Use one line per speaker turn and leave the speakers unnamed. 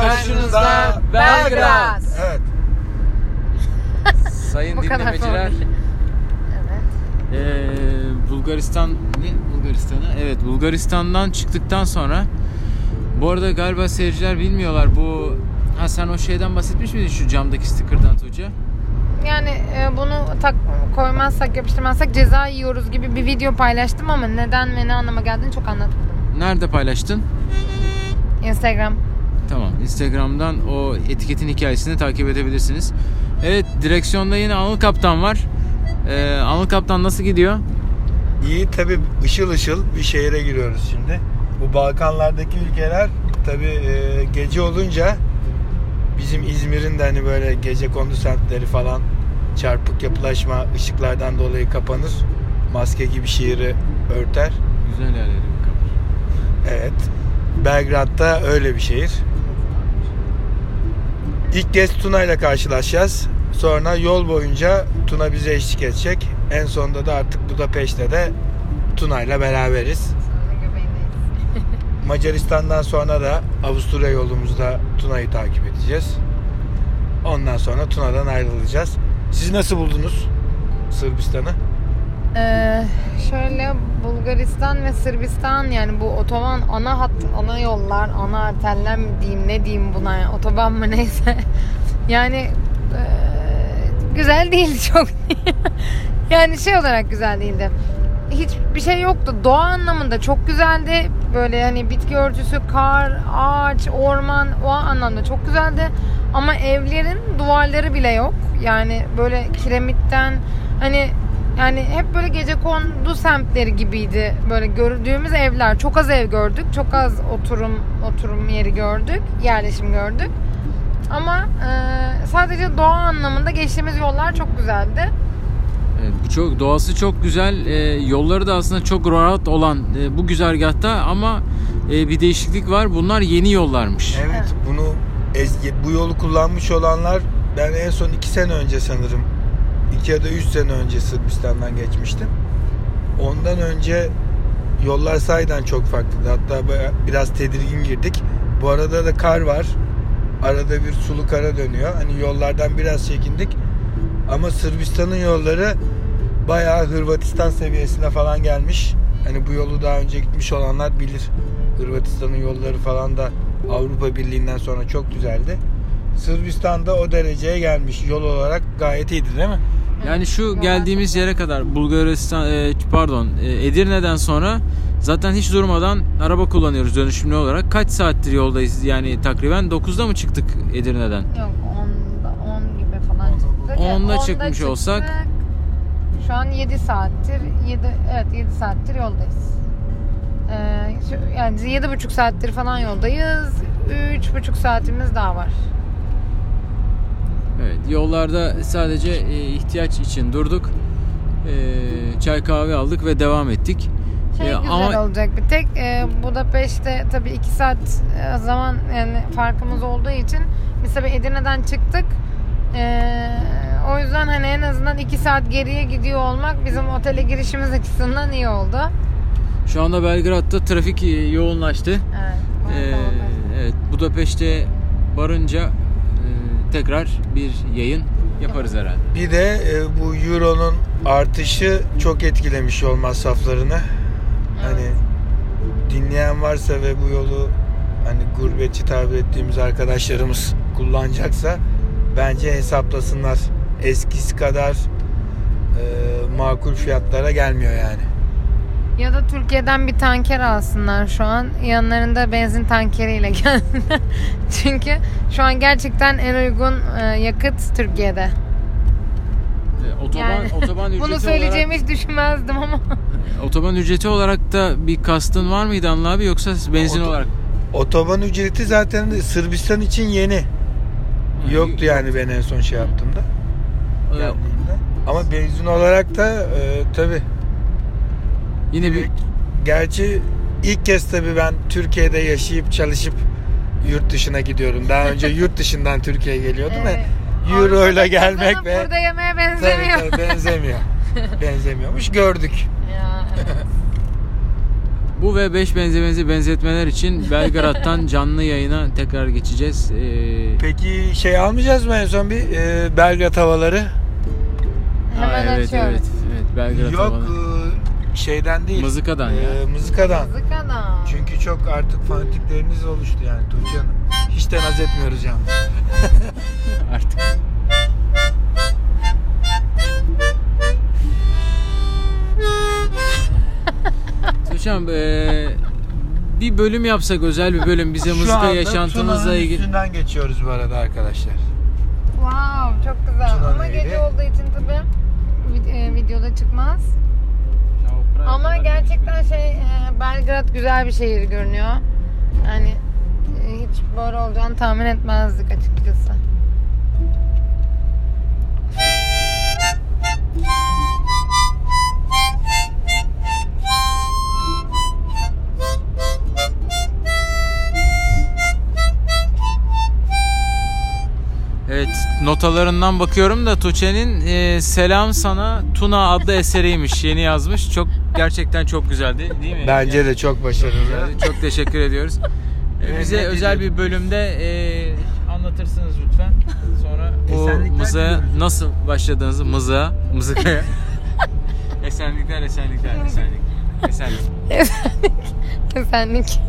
karşınızda Belgrad.
Evet.
Sayın
Bu kadar
dinlemeciler.
formül. Evet.
Ee, Bulgaristan ne Bulgaristan'ı? Evet Bulgaristan'dan çıktıktan sonra bu arada galiba seyirciler bilmiyorlar bu ha sen o şeyden bahsetmiş miydin şu camdaki sticker'dan Tuğçe?
Yani e, bunu tak koymazsak yapıştırmazsak ceza yiyoruz gibi bir video paylaştım ama neden ve ne anlama geldiğini çok anlatmadım.
Nerede paylaştın?
Instagram.
Tamam. Instagram'dan o etiketin hikayesini takip edebilirsiniz. Evet, direksiyonda yine Anıl Kaptan var. Ee, Anıl Kaptan nasıl gidiyor?
İyi tabi ışıl ışıl bir şehire giriyoruz şimdi. Bu Balkanlardaki ülkeler tabi gece olunca bizim İzmir'in de hani böyle gece kondu semtleri falan çarpık yapılaşma ışıklardan dolayı kapanır. Maske gibi şehri örter.
Güzel yerleri bir kapır.
Evet. Belgrad'da öyle bir şehir. İlk kez Tuna ile karşılaşacağız. Sonra yol boyunca Tuna bize eşlik edecek. En sonunda da artık Budapeşte de Tuna ile beraberiz. Macaristan'dan sonra da Avusturya yolumuzda Tuna'yı takip edeceğiz. Ondan sonra Tuna'dan ayrılacağız. Siz nasıl buldunuz Sırbistan'ı?
Ee, şöyle Bulgaristan ve Sırbistan yani bu otoban ana hat ana yollar ana arterler mi diyeyim ne diyeyim buna yani, otoban mı neyse. Yani e, güzel değildi çok. Yani şey olarak güzel değildi. Hiçbir şey yoktu. Doğa anlamında çok güzeldi. Böyle hani bitki örtüsü kar ağaç orman o anlamda çok güzeldi. Ama evlerin duvarları bile yok. Yani böyle kiremitten hani yani hep böyle gece kondu semtleri gibiydi. Böyle gördüğümüz evler. Çok az ev gördük. Çok az oturum oturum yeri gördük. Yerleşim gördük. Ama e, sadece doğa anlamında geçtiğimiz yollar çok güzeldi.
Evet, bu çok doğası çok güzel. Ee, yolları da aslında çok rahat olan e, bu güzergahta ama e, bir değişiklik var. Bunlar yeni yollarmış.
Evet, bunu bu yolu kullanmış olanlar ben en son iki sene önce sanırım 2 ya da 3 sene önce Sırbistan'dan geçmiştim. Ondan önce yollar sayeden çok farklıydı. Hatta biraz tedirgin girdik. Bu arada da kar var. Arada bir sulu kara dönüyor. Hani yollardan biraz çekindik. Ama Sırbistan'ın yolları bayağı Hırvatistan seviyesine falan gelmiş. Hani bu yolu daha önce gitmiş olanlar bilir. Hırvatistan'ın yolları falan da Avrupa Birliği'nden sonra çok güzeldi. Sırbistan'da o dereceye gelmiş. Yol olarak gayet iyiydi değil mi?
Yani şu geldiğimiz yere kadar Bulgaristan e, pardon e, Edirne'den sonra zaten hiç durmadan araba kullanıyoruz dönüşümlü olarak. Kaç saattir yoldayız yani takriben 9'da mı çıktık Edirne'den?
Yok 10'da 10 gibi falan çıktık. Yani
10'da
10'da
çıkmış
çıktık.
olsak-
Şu an 7 saattir 7 evet 7 saattir yoldayız. Ee, yani 7,5 saattir falan yoldayız. 3,5 saatimiz daha var.
Evet yollarda sadece e, ihtiyaç için durduk. E, çay kahve aldık ve devam ettik.
Şey güzel olacak bir tek e, Budapeşte tabii 2 saat e, zaman yani farkımız olduğu için biz tabii Edirne'den çıktık. E, o yüzden hani en azından 2 saat geriye gidiyor olmak bizim otele girişimiz açısından iyi oldu.
Şu anda Belgrad'da trafik yoğunlaştı.
Evet.
E,
tamam.
evet Budapeşte varınca tekrar bir yayın yaparız herhalde.
Bir de e, bu Euro'nun artışı çok etkilemiş yol masraflarını. Hani dinleyen varsa ve bu yolu hani gurbetçi tabir ettiğimiz arkadaşlarımız kullanacaksa bence hesaplasınlar. Eskisi kadar e, makul fiyatlara gelmiyor yani.
Ya da Türkiye'den bir tanker alsınlar şu an. Yanlarında benzin tankeriyle gelsinler. Çünkü şu an gerçekten en uygun e, yakıt Türkiye'de.
E, otoban
Yani
otoban ücreti
Bunu söyleyeceğimi
olarak
hiç düşünmezdim ama.
otoban ücreti olarak da bir kastın var mıydı Anıl abi yoksa benzin
Oto-
olarak?
Otoban ücreti zaten Sırbistan için yeni. Yoktu yani ben en son şey yaptığımda.
E,
geldiğimde. Ama benzin olarak da e, tabi
yine bir
Gerçi ilk kez tabii ben Türkiye'de yaşayıp çalışıp yurt dışına gidiyorum. Daha önce yurt dışından Türkiye'ye geliyordum
Evet.
ve Euro ile gelmek ve
Burada yemeğe
Tabii,
benzemiyor.
tabii benzemiyor. Benzemiyormuş gördük.
Ya, evet.
Bu ve 5 benzemezi benzetmeler için Belgrad'dan canlı yayına tekrar geçeceğiz. Ee,
Peki şey almayacağız mı en son bir e, Belgrad havaları?
Hemen
ha, evet,
açıyoruz.
Evet, evet, Belgrad
Yok
havalı.
Şeyden değil.
Mızıkadan ya.
E, mızıkadan.
Zıkana.
Çünkü çok artık fanatikleriniz oluştu yani Tuğçe Hanım. Hiç de naz etmiyoruz yani.
Artık. Hocam eee, bir bölüm yapsak özel bir bölüm bize
Şu
mızıka
Tuna'nın
ilgili.
üstünden geçiyoruz bu arada arkadaşlar.
Wow çok güzel.
Tuna
Ama gece olduğu için tabii e, videoda çıkmaz. Ama gerçekten şey e, Belgrad güzel bir şehir görünüyor. Yani e, hiç böyle olacağını tahmin etmezdik açıkçası.
Notalarından bakıyorum da Tuğçe'nin eee, Selam Sana Tuna adlı eseriymiş. Yeni yazmış. Çok gerçekten çok güzeldi değil mi?
Bence
Yani
de çok başarılı.
Çok teşekkür ediyoruz. Ee, Bize özel bir bölümde eee, anlatırsınız lütfen. Sonra bu
Esenlikler
mızığa
diliyoruz.
nasıl başladığınızı mızığa, mızıkaya. esenlikler, esenlikler, esenlik. Esenlikler.
Kesinlikle.